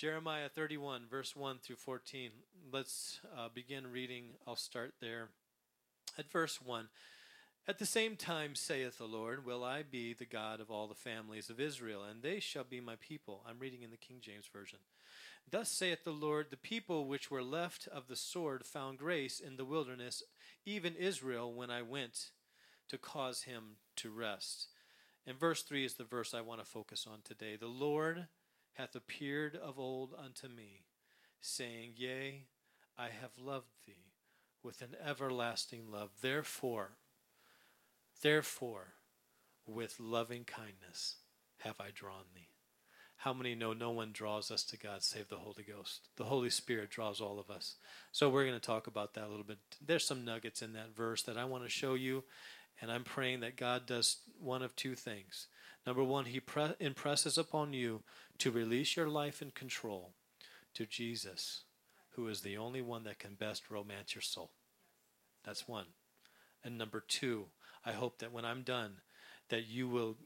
Jeremiah 31, verse 1 through 14. Let's uh, begin reading. I'll start there. At verse 1 At the same time, saith the Lord, will I be the God of all the families of Israel, and they shall be my people. I'm reading in the King James Version. Thus saith the Lord, the people which were left of the sword found grace in the wilderness, even Israel, when I went to cause him to rest. And verse 3 is the verse I want to focus on today. The Lord hath appeared of old unto me, saying, Yea, I have loved thee with an everlasting love. Therefore, therefore, with loving kindness have I drawn thee. How many know no one draws us to God save the Holy Ghost? The Holy Spirit draws all of us. So we're going to talk about that a little bit. There's some nuggets in that verse that I want to show you, and I'm praying that God does one of two things. Number one, He pre- impresses upon you to release your life and control to Jesus, who is the only one that can best romance your soul. That's one. And number two, I hope that when I'm done, that you will,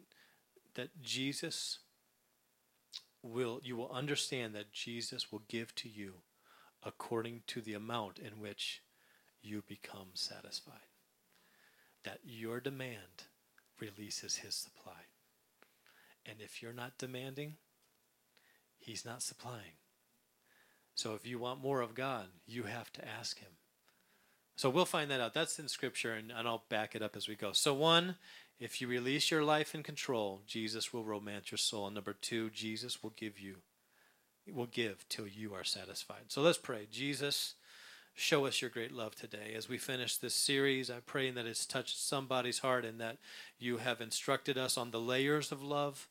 that Jesus will, you will understand that Jesus will give to you according to the amount in which you become satisfied. That your demand releases his supply. And if you're not demanding, He's not supplying. So if you want more of God, you have to ask Him. So we'll find that out. That's in Scripture, and, and I'll back it up as we go. So, one, if you release your life in control, Jesus will romance your soul. And number two, Jesus will give you, will give till you are satisfied. So let's pray. Jesus, show us your great love today. As we finish this series, I'm praying that it's touched somebody's heart and that you have instructed us on the layers of love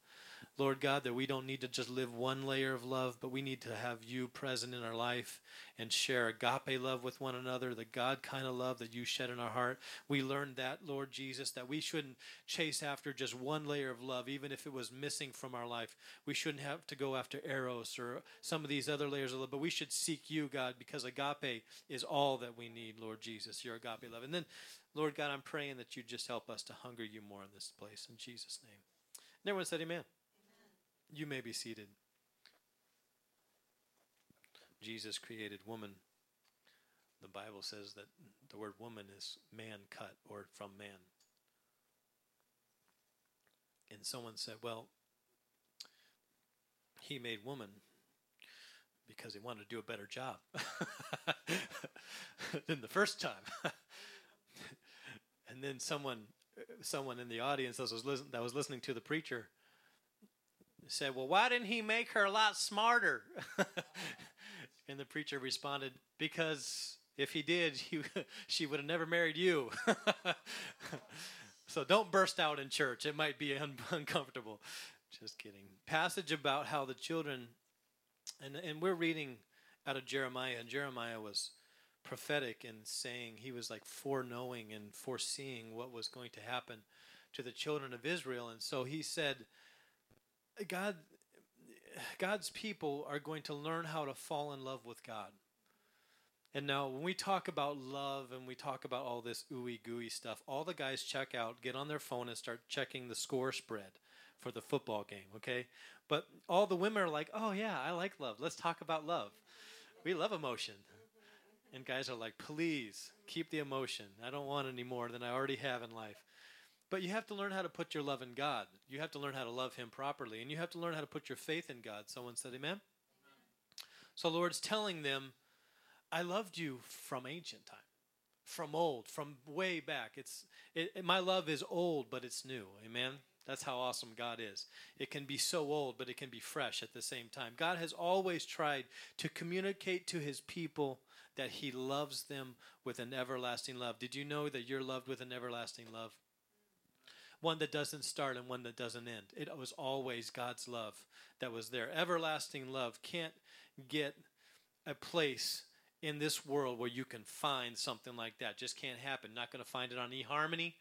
Lord God, that we don't need to just live one layer of love, but we need to have you present in our life and share agape love with one another, the God kind of love that you shed in our heart. We learned that, Lord Jesus, that we shouldn't chase after just one layer of love, even if it was missing from our life. We shouldn't have to go after Eros or some of these other layers of love, but we should seek you, God, because agape is all that we need, Lord Jesus, your agape love. And then, Lord God, I'm praying that you just help us to hunger you more in this place. In Jesus' name. And everyone said, Amen. You may be seated. Jesus created woman. The Bible says that the word woman is man cut or from man. And someone said, well, he made woman because he wanted to do a better job than the first time. and then someone someone in the audience that was, that was listening to the preacher said, Well, why didn't he make her a lot smarter? and the preacher responded, Because if he did, he, she would have never married you. so don't burst out in church. It might be un- uncomfortable. Just kidding. Passage about how the children, and, and we're reading out of Jeremiah, and Jeremiah was prophetic in saying he was like foreknowing and foreseeing what was going to happen to the children of Israel. And so he said, God God's people are going to learn how to fall in love with God. And now, when we talk about love and we talk about all this ooey gooey stuff, all the guys check out, get on their phone, and start checking the score spread for the football game, okay? But all the women are like, oh, yeah, I like love. Let's talk about love. We love emotion. And guys are like, please keep the emotion. I don't want any more than I already have in life. But you have to learn how to put your love in God. You have to learn how to love Him properly. And you have to learn how to put your faith in God. Someone said, Amen? Amen. So, Lord's telling them, I loved you from ancient time, from old, from way back. It's it, it, My love is old, but it's new. Amen? That's how awesome God is. It can be so old, but it can be fresh at the same time. God has always tried to communicate to His people that He loves them with an everlasting love. Did you know that you're loved with an everlasting love? One that doesn't start and one that doesn't end. It was always God's love that was there. Everlasting love can't get a place in this world where you can find something like that. Just can't happen. Not going to find it on eHarmony.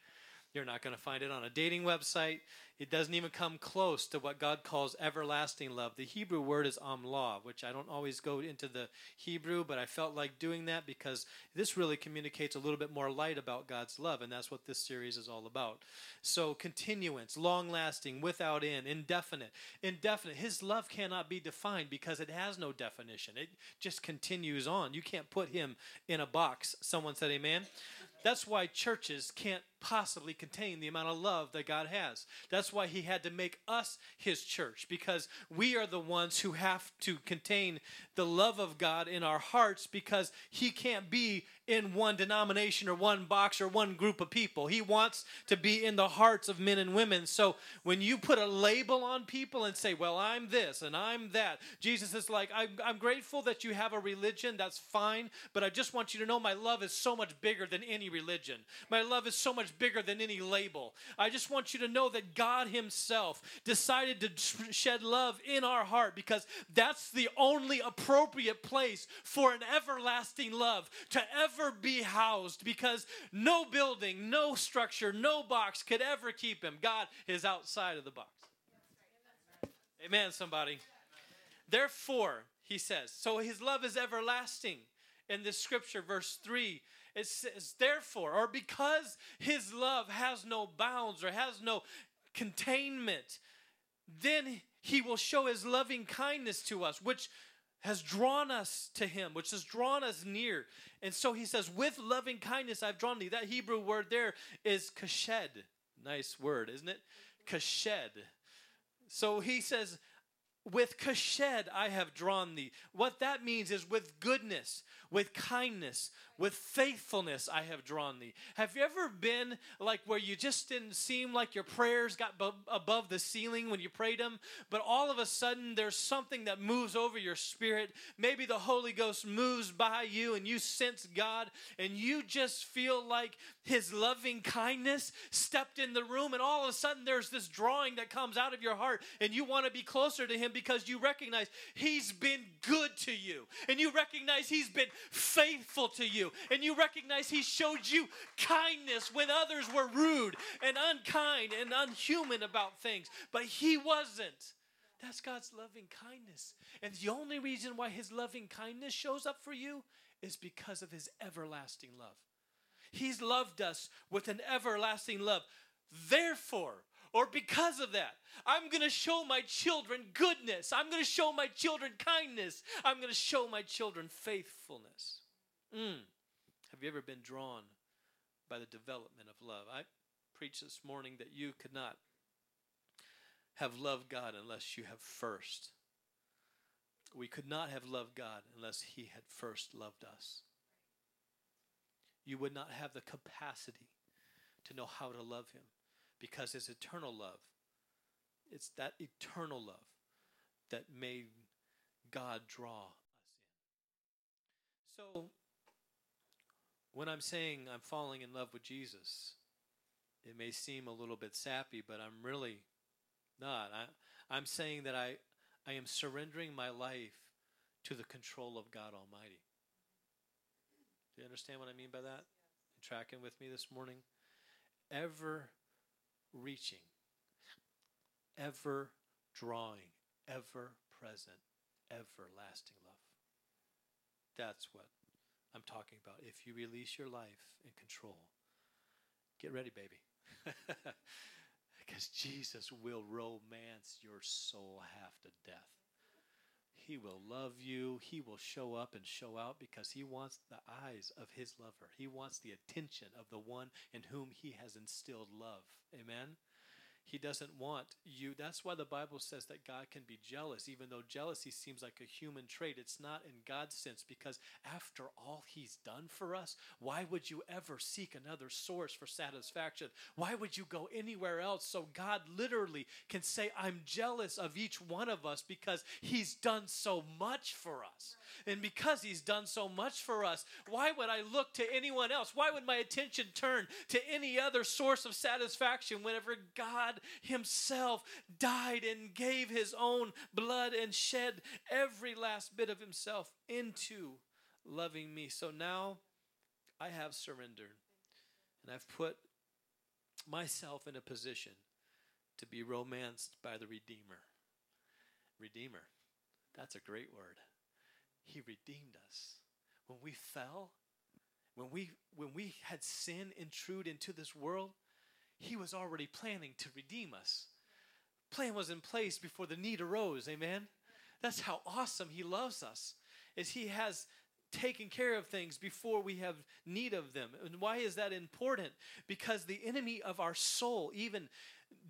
You're not going to find it on a dating website. It doesn't even come close to what God calls everlasting love. The Hebrew word is amlav, which I don't always go into the Hebrew, but I felt like doing that because this really communicates a little bit more light about God's love, and that's what this series is all about. So, continuance, long lasting, without end, indefinite. Indefinite. His love cannot be defined because it has no definition, it just continues on. You can't put him in a box. Someone said, Amen. That's why churches can't possibly contain the amount of love that God has. That's why He had to make us His church, because we are the ones who have to contain the love of God in our hearts, because He can't be in one denomination or one box or one group of people. He wants to be in the hearts of men and women. So when you put a label on people and say, well, I'm this and I'm that, Jesus is like, I'm, I'm grateful that you have a religion. That's fine. But I just want you to know my love is so much bigger than any religion. My love is so much bigger than any label. I just want you to know that God Himself decided to shed love in our heart because that's the only appropriate place for an everlasting love to ever be housed because no building, no structure, no box could ever keep him. God is outside of the box. Amen, somebody. Therefore, he says, so his love is everlasting. In this scripture, verse 3, it says, therefore, or because his love has no bounds or has no containment, then he will show his loving kindness to us, which has drawn us to him, which has drawn us near. And so he says, With loving kindness I've drawn thee. That Hebrew word there is kashed. Nice word, isn't it? Kashed. So he says, with kashed I have drawn thee. What that means is with goodness, with kindness, with faithfulness I have drawn thee. Have you ever been like where you just didn't seem like your prayers got b- above the ceiling when you prayed them, but all of a sudden there's something that moves over your spirit? Maybe the Holy Ghost moves by you and you sense God and you just feel like His loving kindness stepped in the room, and all of a sudden there's this drawing that comes out of your heart, and you want to be closer to Him because you recognize He's been good to you, and you recognize He's been faithful to you. And you recognize He showed you kindness when others were rude and unkind and unhuman about things. But He wasn't. That's God's loving kindness. And the only reason why His loving kindness shows up for you is because of His everlasting love. He's loved us with an everlasting love. Therefore, or because of that, I'm going to show my children goodness. I'm going to show my children kindness. I'm going to show my children faithfulness. Mm. Have you ever been drawn by the development of love? I preached this morning that you could not have loved God unless you have first. We could not have loved God unless He had first loved us. You would not have the capacity to know how to love Him because His eternal love, it's that eternal love that made God draw us in. So, when I'm saying I'm falling in love with Jesus, it may seem a little bit sappy, but I'm really not. I, I'm saying that I, I am surrendering my life to the control of God Almighty. Do you understand what I mean by that? You tracking with me this morning? Ever reaching, ever drawing, ever present, everlasting love. That's what I'm talking about. If you release your life and control, get ready, baby. because Jesus will romance your soul half to death. He will love you. He will show up and show out because he wants the eyes of his lover. He wants the attention of the one in whom he has instilled love. Amen? He doesn't want you. That's why the Bible says that God can be jealous, even though jealousy seems like a human trait. It's not in God's sense, because after all He's done for us, why would you ever seek another source for satisfaction? Why would you go anywhere else? So God literally can say, I'm jealous of each one of us because He's done so much for us. And because He's done so much for us, why would I look to anyone else? Why would my attention turn to any other source of satisfaction whenever God God Himself died and gave His own blood and shed every last bit of Himself into loving me. So now I have surrendered and I've put myself in a position to be romanced by the Redeemer. Redeemer, that's a great word. He redeemed us. When we fell, when we when we had sin intrude into this world, he was already planning to redeem us. Plan was in place before the need arose, amen. That's how awesome he loves us. Is he has taken care of things before we have need of them. And why is that important? Because the enemy of our soul, even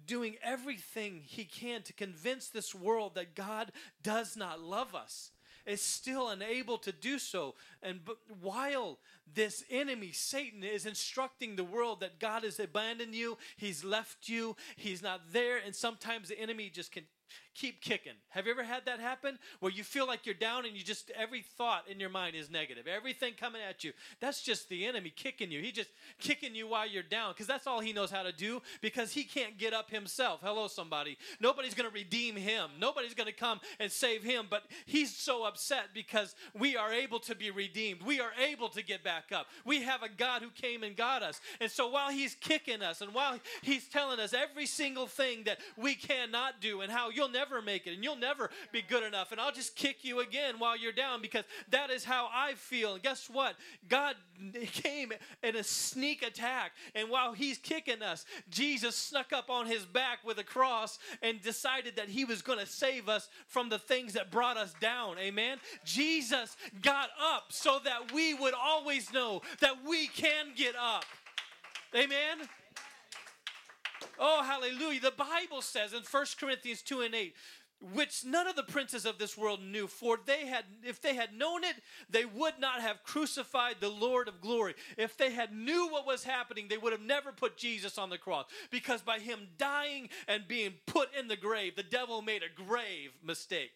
doing everything he can to convince this world that God does not love us, is still unable to do so. And while this enemy, Satan, is instructing the world that God has abandoned you, he's left you, he's not there, and sometimes the enemy just can keep kicking. Have you ever had that happen where you feel like you're down and you just every thought in your mind is negative. Everything coming at you. That's just the enemy kicking you. He just kicking you while you're down cuz that's all he knows how to do because he can't get up himself. Hello somebody. Nobody's going to redeem him. Nobody's going to come and save him, but he's so upset because we are able to be redeemed. We are able to get back up. We have a God who came and got us. And so while he's kicking us and while he's telling us every single thing that we cannot do and how you'll never never make it and you'll never be good enough and I'll just kick you again while you're down because that is how I feel. And guess what? God came in a sneak attack and while he's kicking us, Jesus snuck up on his back with a cross and decided that he was going to save us from the things that brought us down. Amen. Jesus got up so that we would always know that we can get up. Amen. Oh, hallelujah. The Bible says in 1 Corinthians 2 and 8, which none of the princes of this world knew for they had if they had known it they would not have crucified the lord of glory if they had knew what was happening they would have never put jesus on the cross because by him dying and being put in the grave the devil made a grave mistake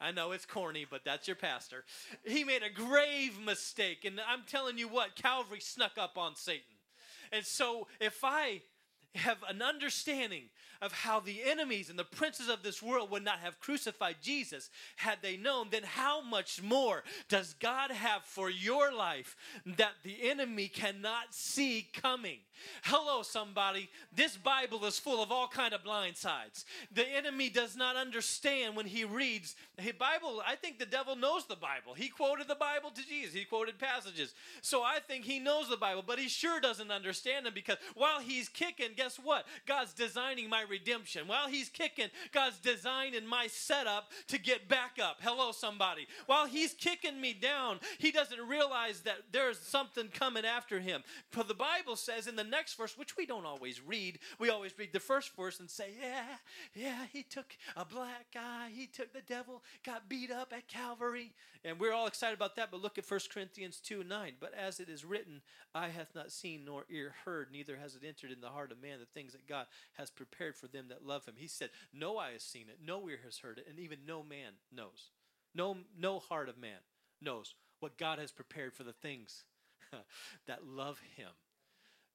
I know it's corny, but that's your pastor. He made a grave mistake. And I'm telling you what, Calvary snuck up on Satan. And so if I have an understanding of how the enemies and the princes of this world would not have crucified Jesus had they known, then how much more does God have for your life that the enemy cannot see coming? Hello, somebody. This Bible is full of all kind of blind sides. The enemy does not understand when he reads the Bible. I think the devil knows the Bible. He quoted the Bible to Jesus. He quoted passages. So I think he knows the Bible, but he sure doesn't understand them because while he's kicking, guess what? God's designing my redemption. While he's kicking, God's designing my setup to get back up. Hello, somebody. While he's kicking me down, he doesn't realize that there's something coming after him. For the Bible says in the next verse, which we don't always read, we always read the first verse and say, Yeah, yeah, he took a black guy, he took the devil, got beat up at Calvary. And we're all excited about that, but look at 1 Corinthians 2 9. But as it is written, eye hath not seen nor ear heard, neither has it entered in the heart of man the things that God has prepared for them that love him. He said, No eye has seen it, no ear has heard it, and even no man knows. No, no heart of man knows what God has prepared for the things that love him.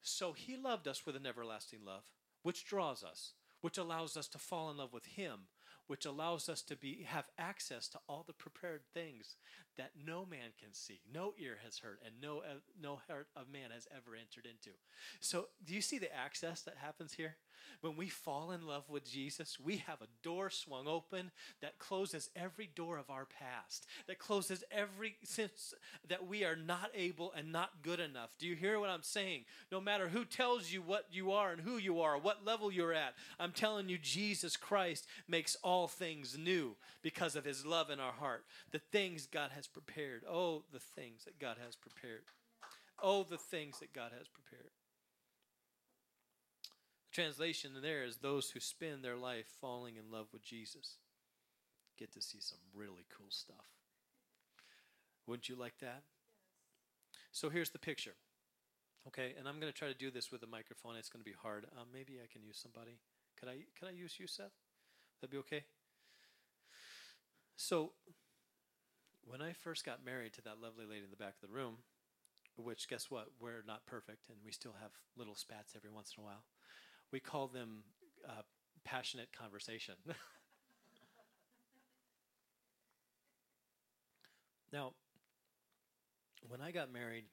So he loved us with an everlasting love, which draws us, which allows us to fall in love with him, which allows us to be have access to all the prepared things that no man can see, no ear has heard, and no uh, no heart of man has ever entered into. So, do you see the access that happens here? When we fall in love with Jesus, we have a door swung open that closes every door of our past, that closes every sense that we are not able and not good enough. Do you hear what I'm saying? No matter who tells you what you are and who you are, what level you're at, I'm telling you, Jesus Christ makes all things new because of his love in our heart. The things God has prepared. Oh, the things that God has prepared. Oh, the things that God has prepared. The Translation there is those who spend their life falling in love with Jesus get to see some really cool stuff. Wouldn't you like that? So here's the picture. Okay, and I'm going to try to do this with a microphone. It's going to be hard. Um, maybe I can use somebody. Could I? Could I use you, Seth? That'd be okay. So, when I first got married to that lovely lady in the back of the room, which guess what? We're not perfect, and we still have little spats every once in a while We call them uh, passionate conversation. now, when I got married,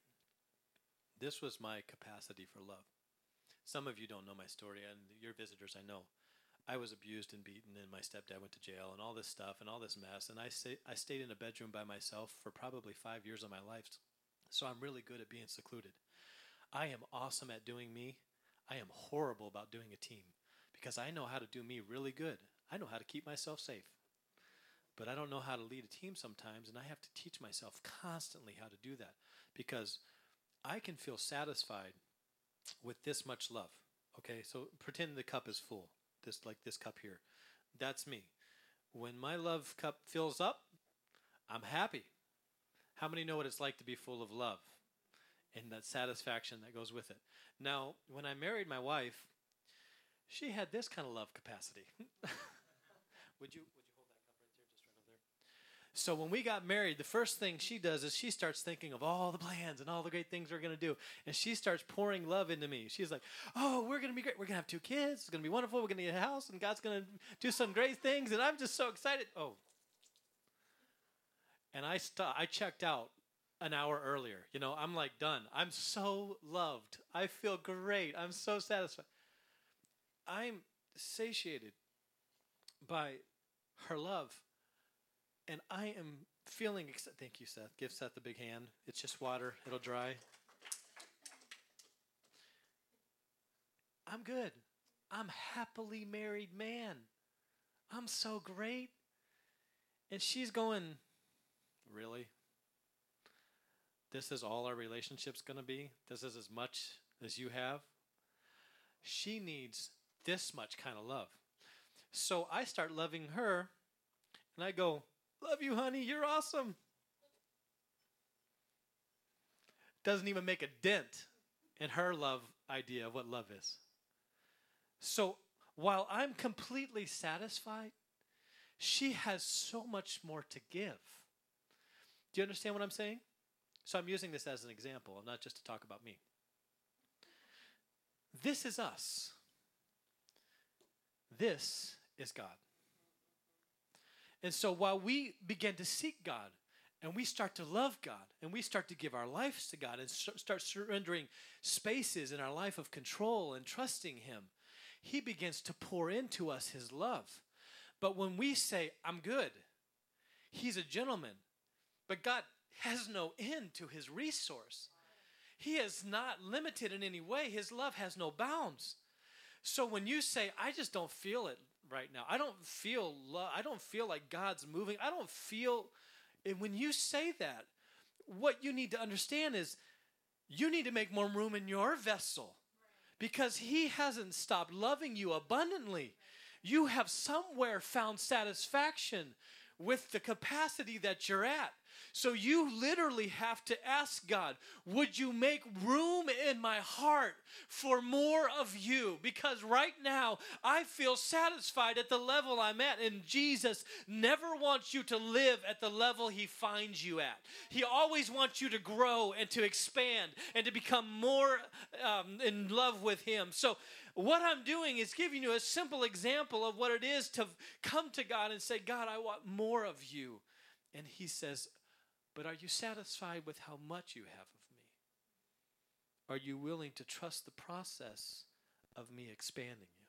this was my capacity for love. Some of you don't know my story, and your visitors, I know. I was abused and beaten, and my stepdad went to jail, and all this stuff, and all this mess. And I, stay, I stayed in a bedroom by myself for probably five years of my life. So I'm really good at being secluded. I am awesome at doing me. I am horrible about doing a team because I know how to do me really good. I know how to keep myself safe. But I don't know how to lead a team sometimes, and I have to teach myself constantly how to do that because I can feel satisfied with this much love. Okay, so pretend the cup is full this like this cup here. That's me. When my love cup fills up, I'm happy. How many know what it's like to be full of love and that satisfaction that goes with it? Now, when I married my wife, she had this kind of love capacity. would you so when we got married, the first thing she does is she starts thinking of all the plans and all the great things we're going to do. And she starts pouring love into me. She's like, oh, we're going to be great. We're going to have two kids. It's going to be wonderful. We're going to get a house and God's going to do some great things. And I'm just so excited. Oh. And I, st- I checked out an hour earlier. You know, I'm like done. I'm so loved. I feel great. I'm so satisfied. I'm satiated by her love and I am feeling. Ex- Thank you, Seth. Give Seth a big hand. It's just water, it'll dry. I'm good. I'm happily married man. I'm so great. And she's going, Really? This is all our relationship's going to be? This is as much as you have? She needs this much kind of love. So I start loving her, and I go, Love you, honey. You're awesome. Doesn't even make a dent in her love idea of what love is. So while I'm completely satisfied, she has so much more to give. Do you understand what I'm saying? So I'm using this as an example, not just to talk about me. This is us. This is God. And so while we begin to seek God and we start to love God and we start to give our lives to God and start surrendering spaces in our life of control and trusting Him, He begins to pour into us His love. But when we say, I'm good, He's a gentleman, but God has no end to His resource. He is not limited in any way. His love has no bounds. So when you say, I just don't feel it, right now. I don't feel love. I don't feel like God's moving. I don't feel. And when you say that, what you need to understand is you need to make more room in your vessel because He hasn't stopped loving you abundantly. You have somewhere found satisfaction with the capacity that you're at. So you literally have to ask God, would you make room in my heart for more of you? Because right now I feel satisfied at the level I'm at, and Jesus never wants you to live at the level He finds you at. He always wants you to grow and to expand and to become more um, in love with Him. So what I'm doing is giving you a simple example of what it is to come to God and say, God, I want more of you. And He says, but are you satisfied with how much you have of me? Are you willing to trust the process of me expanding you?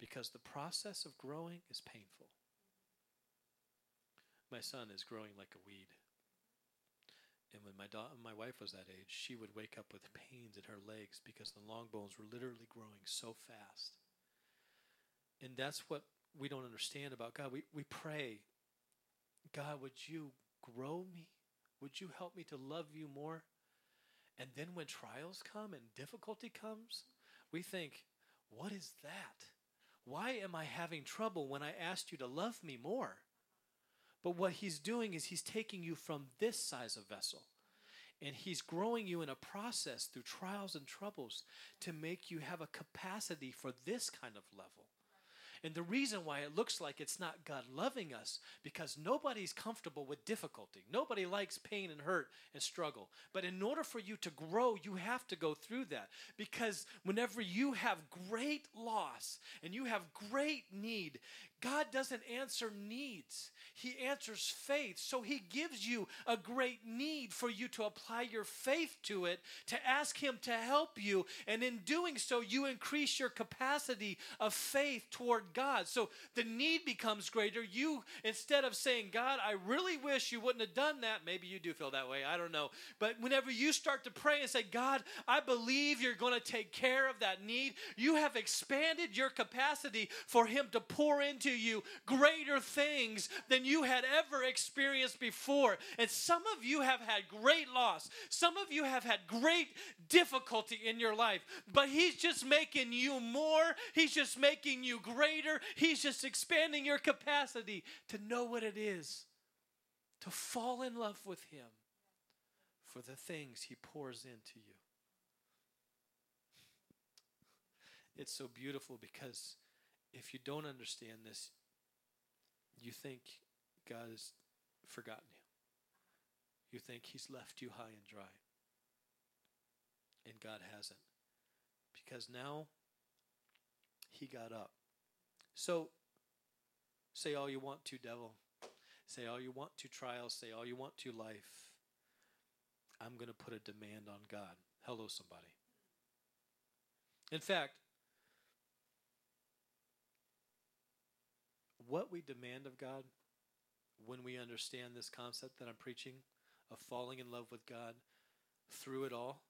Because the process of growing is painful. My son is growing like a weed. And when my da- my wife was that age, she would wake up with pains in her legs because the long bones were literally growing so fast. And that's what we don't understand about God. We we pray, God, would you grow me? Would you help me to love you more? And then when trials come and difficulty comes, we think, what is that? Why am I having trouble when I asked you to love me more? But what he's doing is he's taking you from this size of vessel and he's growing you in a process through trials and troubles to make you have a capacity for this kind of level. And the reason why it looks like it's not God loving us, because nobody's comfortable with difficulty. Nobody likes pain and hurt and struggle. But in order for you to grow, you have to go through that. Because whenever you have great loss and you have great need, God doesn't answer needs, He answers faith. So He gives you a great need for you to apply your faith to it, to ask Him to help you. And in doing so, you increase your capacity of faith toward God. So the need becomes greater. You, instead of saying, God, I really wish you wouldn't have done that, maybe you do feel that way, I don't know. But whenever you start to pray and say, God, I believe you're going to take care of that need, you have expanded your capacity for Him to pour into you greater things than you had ever experienced before. And some of you have had great loss, some of you have had great difficulty in your life, but He's just making you more, He's just making you greater, He's just expanding your capacity to know what it is to fall in love with Him for the things He pours into you. It's so beautiful because if you don't understand this, you think God has forgotten you. You think He's left you high and dry. And God hasn't. Because now He got up. So, say all you want to, devil. Say all you want to, trials. Say all you want to, life. I'm going to put a demand on God. Hello, somebody. In fact, what we demand of God when we understand this concept that I'm preaching of falling in love with God through it all,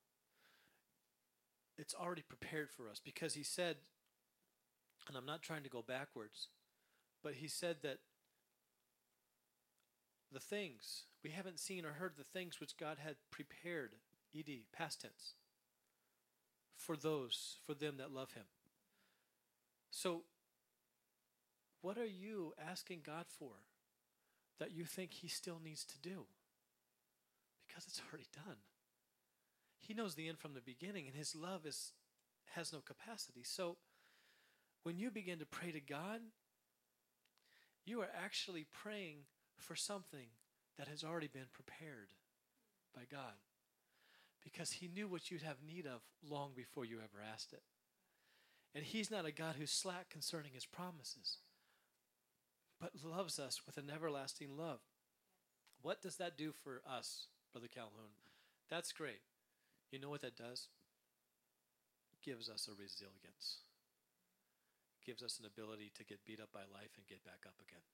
it's already prepared for us because He said, and I'm not trying to go backwards, but He said that the things we haven't seen or heard the things which God had prepared, ed past tense, for those for them that love Him. So what are you asking God for that you think He still needs to do? Because it's already done. He knows the end from the beginning, and His love is, has no capacity. So when you begin to pray to God, you are actually praying for something that has already been prepared by God because He knew what you'd have need of long before you ever asked it. And He's not a God who's slack concerning His promises but loves us with an everlasting love. What does that do for us, Brother Calhoun? That's great. You know what that does? Gives us a resilience. Gives us an ability to get beat up by life and get back up again.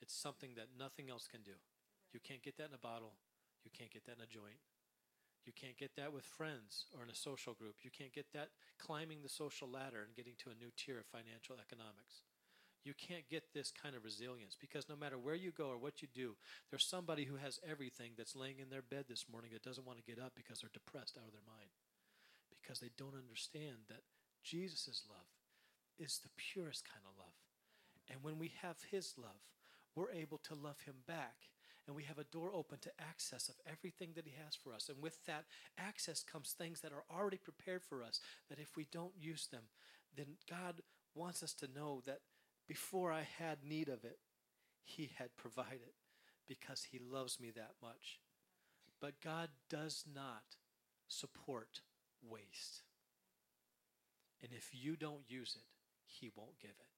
It's something that nothing else can do. You can't get that in a bottle. You can't get that in a joint. You can't get that with friends or in a social group. You can't get that climbing the social ladder and getting to a new tier of financial economics you can't get this kind of resilience because no matter where you go or what you do, there's somebody who has everything that's laying in their bed this morning that doesn't want to get up because they're depressed out of their mind. Because they don't understand that Jesus' love is the purest kind of love. And when we have his love, we're able to love him back. And we have a door open to access of everything that he has for us. And with that access comes things that are already prepared for us, that if we don't use them, then God wants us to know that before I had need of it, He had provided because He loves me that much. But God does not support waste. And if you don't use it, He won't give it.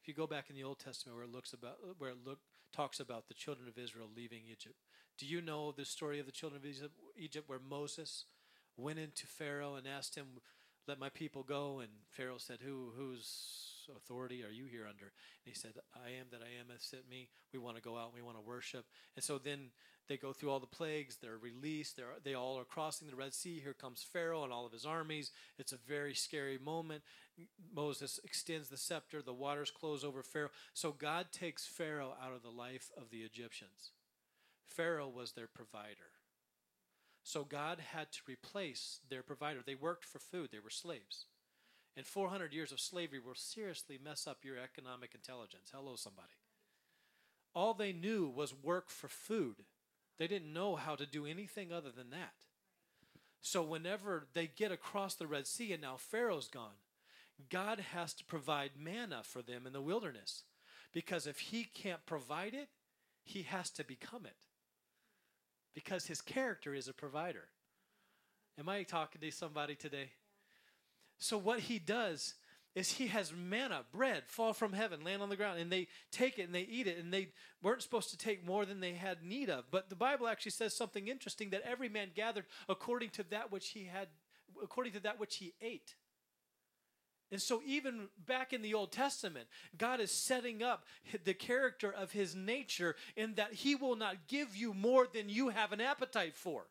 If you go back in the Old Testament where it looks about where it look, talks about the children of Israel leaving Egypt, do you know the story of the children of Egypt, where Moses went into Pharaoh and asked him, "Let my people go," and Pharaoh said, "Who who's authority are you here under? And he said, I am that I am has sent me. We want to go out we want to worship. And so then they go through all the plagues. They're released. They're, they all are crossing the Red Sea. Here comes Pharaoh and all of his armies. It's a very scary moment. Moses extends the scepter. The waters close over Pharaoh. So God takes Pharaoh out of the life of the Egyptians. Pharaoh was their provider. So God had to replace their provider. They worked for food, they were slaves. And 400 years of slavery will seriously mess up your economic intelligence. Hello, somebody. All they knew was work for food. They didn't know how to do anything other than that. So, whenever they get across the Red Sea and now Pharaoh's gone, God has to provide manna for them in the wilderness. Because if He can't provide it, He has to become it. Because His character is a provider. Am I talking to somebody today? So, what He does is he has manna, bread, fall from heaven, land on the ground, and they take it and they eat it, and they weren't supposed to take more than they had need of. But the Bible actually says something interesting that every man gathered according to that which he had, according to that which he ate. And so, even back in the Old Testament, God is setting up the character of his nature in that he will not give you more than you have an appetite for.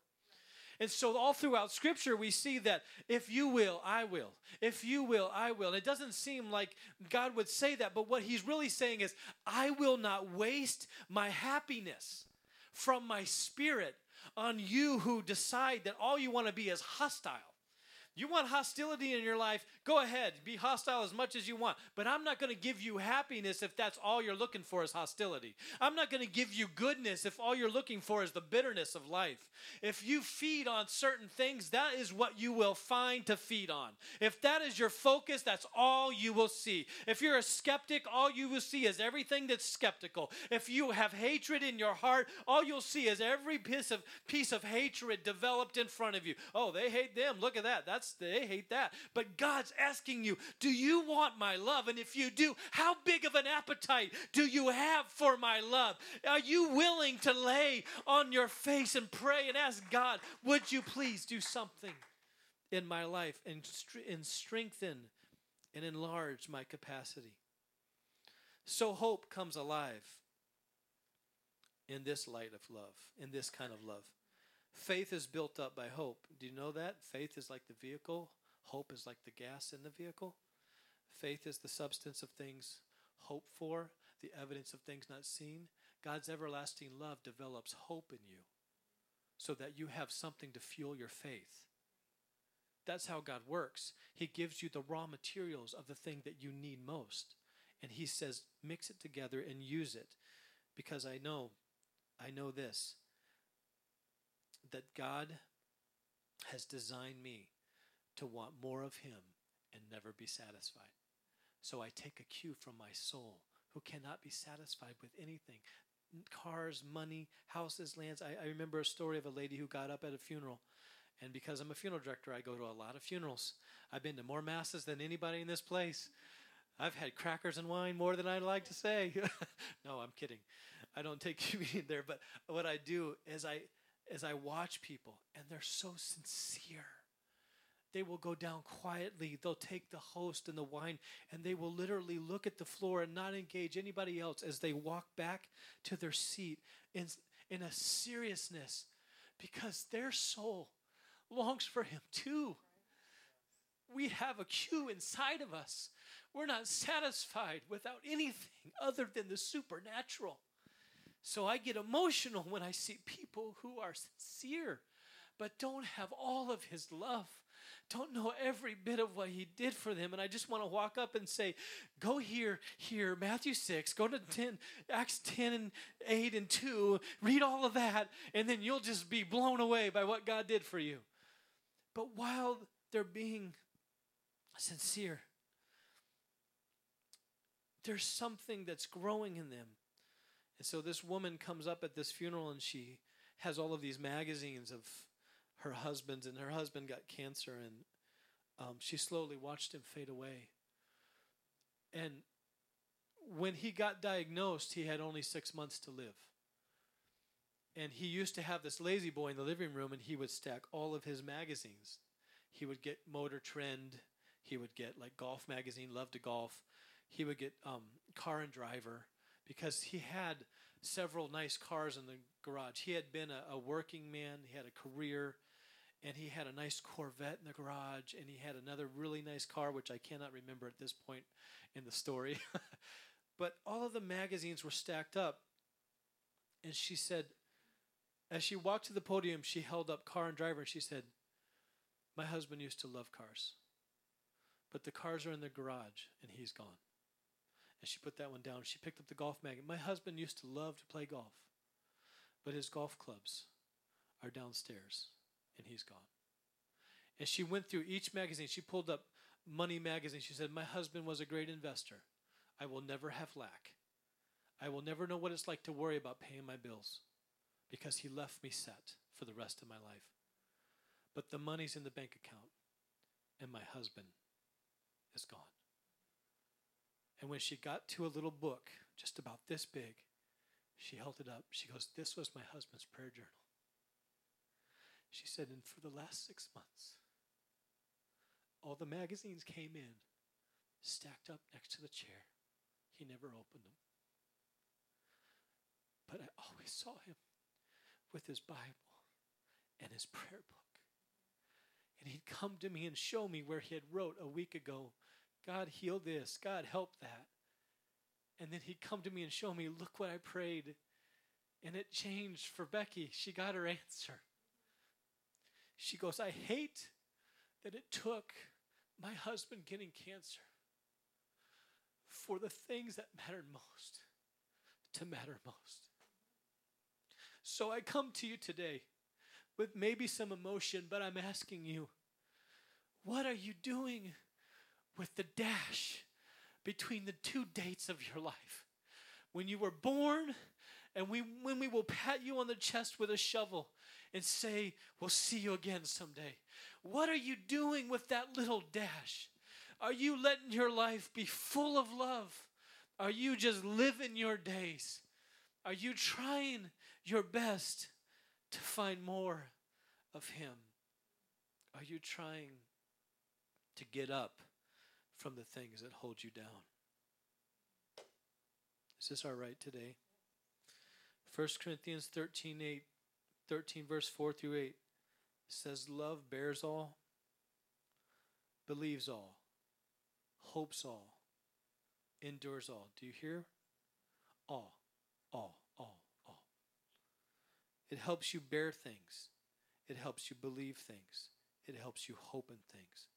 And so, all throughout Scripture, we see that if you will, I will. If you will, I will. And it doesn't seem like God would say that, but what He's really saying is, I will not waste my happiness from my spirit on you who decide that all you want to be is hostile. You want hostility in your life? Go ahead, be hostile as much as you want. But I'm not going to give you happiness if that's all you're looking for is hostility. I'm not going to give you goodness if all you're looking for is the bitterness of life. If you feed on certain things, that is what you will find to feed on. If that is your focus, that's all you will see. If you're a skeptic, all you will see is everything that's skeptical. If you have hatred in your heart, all you'll see is every piece of piece of hatred developed in front of you. Oh, they hate them. Look at that. That's they hate that. But God's asking you, do you want my love? And if you do, how big of an appetite do you have for my love? Are you willing to lay on your face and pray and ask God, would you please do something in my life and, and strengthen and enlarge my capacity? So hope comes alive in this light of love, in this kind of love. Faith is built up by hope. Do you know that? Faith is like the vehicle, hope is like the gas in the vehicle. Faith is the substance of things hoped for, the evidence of things not seen. God's everlasting love develops hope in you so that you have something to fuel your faith. That's how God works. He gives you the raw materials of the thing that you need most. And He says, mix it together and use it. Because I know, I know this that God has designed me to want more of Him and never be satisfied. So I take a cue from my soul, who cannot be satisfied with anything cars, money, houses, lands. I, I, remember a story of a lady who got up at a funeral. And because I'm a funeral director, I go to a lot of funerals. I've been to more masses than anybody in this place. I've had crackers and wine more than I'd like to say. no, I'm kidding. I don't take communion there. But what I do is I as I watch people and they're so sincere. They will go down quietly. They'll take the host and the wine and they will literally look at the floor and not engage anybody else as they walk back to their seat in, in a seriousness because their soul longs for Him too. We have a cue inside of us. We're not satisfied without anything other than the supernatural. So I get emotional when I see people who are sincere but don't have all of his love. Don't know every bit of what he did for them. And I just want to walk up and say, go here, here, Matthew 6, go to 10, Acts 10 and 8 and 2, read all of that, and then you'll just be blown away by what God did for you. But while they're being sincere, there's something that's growing in them and so this woman comes up at this funeral and she has all of these magazines of her husband's, and her husband got cancer, and um, she slowly watched him fade away. And when he got diagnosed, he had only six months to live. And he used to have this lazy boy in the living room, and he would stack all of his magazines. He would get Motor Trend, he would get like Golf Magazine, Love to Golf, he would get um, Car and Driver because he had several nice cars in the garage. He had been a, a, working man, he had a career, and he had a nice Corvette in the garage, and he had another really nice car, which I cannot remember at this point in the story. but all of the magazines were stacked up. And she said, as she walked to the podium, she held up car and driver, and she said, My husband used to love cars, but the cars are in the garage, and he's gone. And she put that one down. She picked up the golf magazine. My husband used to love to play golf, but his golf clubs are downstairs, and he's gone. And she went through each magazine. She pulled up Money magazine. She said, My husband was a great investor. I will never have lack. I will never know what it's like to worry about paying my bills because he left me set for the rest of my life. But the money's in the bank account, and my husband is gone. And when she got to a little book, just about this big, she held it up. She goes, This was my husband's prayer journal. She said, And for the last six months, all the magazines came in, stacked up next to the chair. He never opened them. But I always saw him with his Bible and his prayer book. And he'd come to me and show me where he had wrote a week ago, God heal this, God help that. And then he'd come to me and show me, look what I prayed. And it changed for Becky. She got her answer. She goes, I hate that it took my husband getting cancer for the things that mattered most to matter most. So I come to you today with maybe some emotion, but I'm asking you, what are you doing with the dash between the two dates of your life? When you were born and we, when we will pat you on the chest with a shovel and say, We'll see you again someday. What are you doing with that little dash? Are you letting your life be full of love? Are you just living your days? Are you trying your best to find more of Him? Are you trying to get up from the things that hold you down? Is this all right today? 1 Corinthians 13, 8, 13 verse 4 through 8 says, Love bears all, believes all, hopes all, endures all. Do you hear? All, all, all, all. It helps you bear things. It helps you believe things. It helps you hope in things.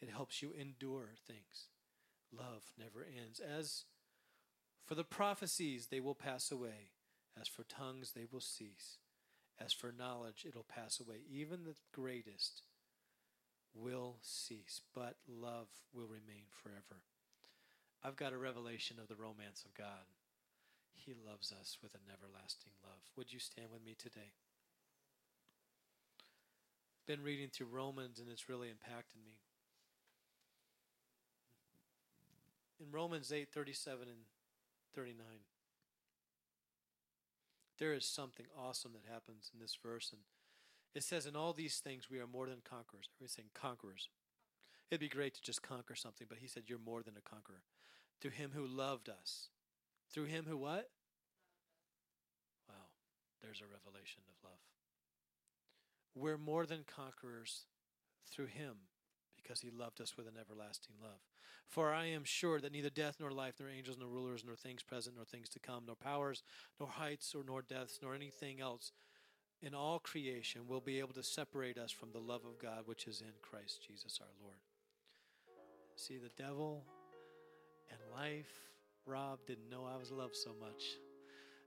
It helps you endure things. Love never ends. As for the prophecies, they will pass away. As for tongues, they will cease. As for knowledge, it'll pass away. Even the greatest will cease, but love will remain forever. I've got a revelation of the romance of God. He loves us with an everlasting love. Would you stand with me today? Been reading through Romans and it's really impacted me. In Romans 8 37 and 39 there is something awesome that happens in this verse. And it says, In all these things, we are more than conquerors. Everybody's saying conquerors. It'd be great to just conquer something, but he said, You're more than a conqueror. Through him who loved us. Through him who what? Wow, there's a revelation of love. We're more than conquerors through him because he loved us with an everlasting love. For I am sure that neither death nor life, nor angels, nor rulers, nor things present, nor things to come, nor powers, nor heights, or nor depths, nor anything else in all creation will be able to separate us from the love of God which is in Christ Jesus our Lord. See, the devil and life, Rob didn't know I was loved so much,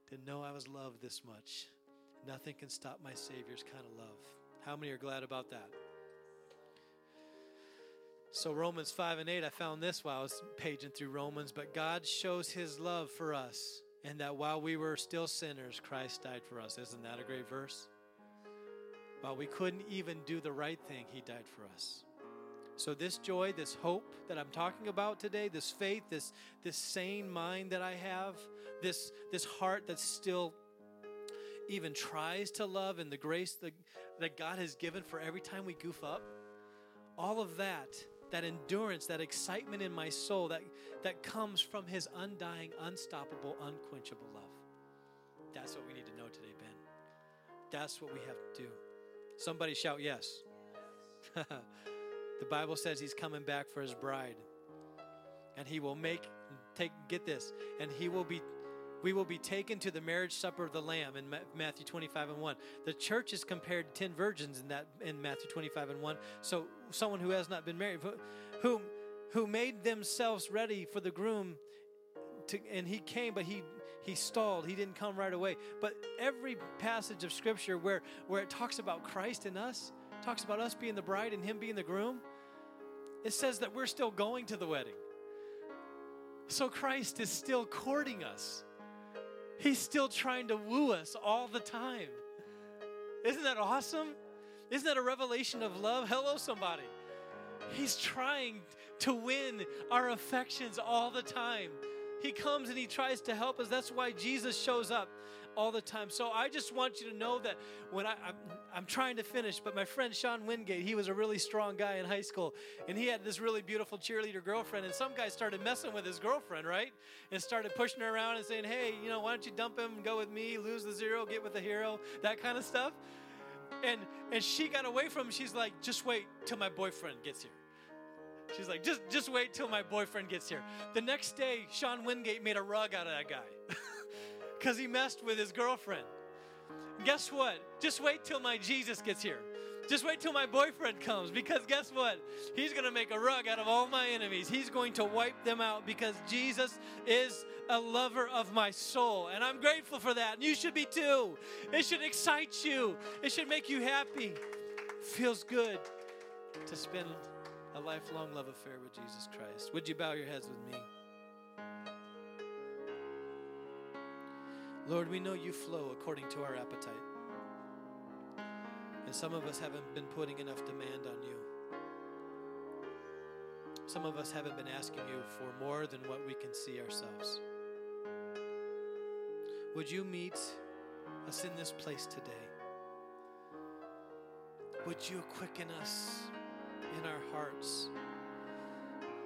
didn't know I was loved this much. Nothing can stop my Savior's kind of love. How many are glad about that? So, Romans 5 and 8, I found this while I was paging through Romans. But God shows his love for us, and that while we were still sinners, Christ died for us. Isn't that a great verse? While we couldn't even do the right thing, he died for us. So, this joy, this hope that I'm talking about today, this faith, this, this sane mind that I have, this, this heart that still even tries to love, and the grace that, that God has given for every time we goof up, all of that that endurance, that excitement in my soul that, that comes from his undying, unstoppable, unquenchable love. That's what we need to know today, Ben. That's what we have to do. Somebody shout yes. the Bible says he's coming back for his bride. And he will make take get this, and he will be we will be taken to the marriage supper of the Lamb in Matthew 25 and 1. The church is compared to 10 virgins in that in Matthew 25 and 1. So someone who has not been married, who, who made themselves ready for the groom, to, and he came, but he he stalled. He didn't come right away. But every passage of Scripture where where it talks about Christ in us, talks about us being the bride and Him being the groom, it says that we're still going to the wedding. So Christ is still courting us. He's still trying to woo us all the time. Isn't that awesome? Isn't that a revelation of love? Hello, somebody. He's trying to win our affections all the time. He comes and he tries to help us. That's why Jesus shows up all the time. So I just want you to know that when I, I'm, I'm trying to finish, but my friend Sean Wingate, he was a really strong guy in high school, and he had this really beautiful cheerleader girlfriend. And some guy started messing with his girlfriend, right? And started pushing her around and saying, "Hey, you know, why don't you dump him and go with me? Lose the zero, get with the hero, that kind of stuff." And and she got away from him. She's like, "Just wait till my boyfriend gets here." She's like, just just wait till my boyfriend gets here. The next day, Sean Wingate made a rug out of that guy. because he messed with his girlfriend. Guess what? Just wait till my Jesus gets here. Just wait till my boyfriend comes because guess what? He's going to make a rug out of all my enemies. He's going to wipe them out because Jesus is a lover of my soul. And I'm grateful for that. And you should be too. It should excite you, it should make you happy. Feels good to spend a lifelong love affair with Jesus Christ. Would you bow your heads with me? Lord, we know you flow according to our appetite. And some of us haven't been putting enough demand on you. Some of us haven't been asking you for more than what we can see ourselves. Would you meet us in this place today? Would you quicken us in our hearts?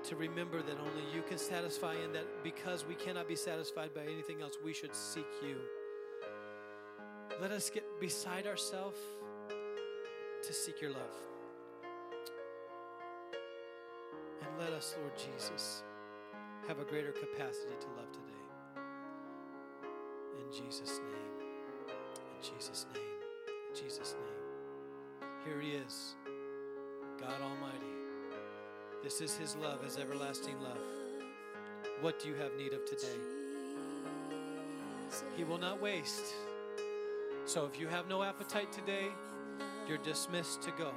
To remember that only you can satisfy, and that because we cannot be satisfied by anything else, we should seek you. Let us get beside ourselves to seek your love. And let us, Lord Jesus, have a greater capacity to love today. In Jesus' name. In Jesus' name. In Jesus' name. Here he is, God Almighty. This is His love, His everlasting love. What do you have need of today? He will not waste. So if you have no appetite today, you're dismissed to go.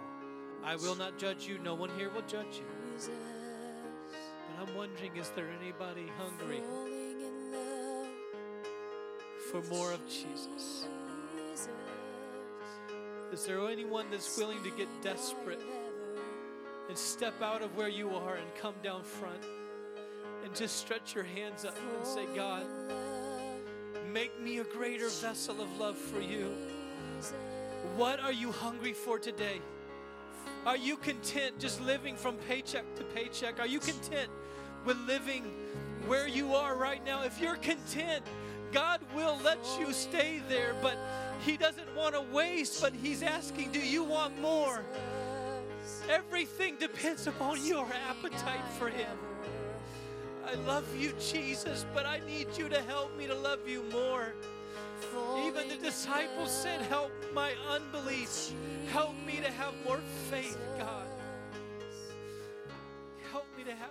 I will not judge you. No one here will judge you. But I'm wondering is there anybody hungry for more of Jesus? Is there anyone that's willing to get desperate? And step out of where you are and come down front and just stretch your hands up and say, God, make me a greater vessel of love for you. What are you hungry for today? Are you content just living from paycheck to paycheck? Are you content with living where you are right now? If you're content, God will let you stay there, but He doesn't want to waste, but He's asking, Do you want more? Everything depends upon your appetite for Him. I love you, Jesus, but I need you to help me to love you more. Even the disciples said, Help my unbelief. Help me to have more faith, God. Help me to have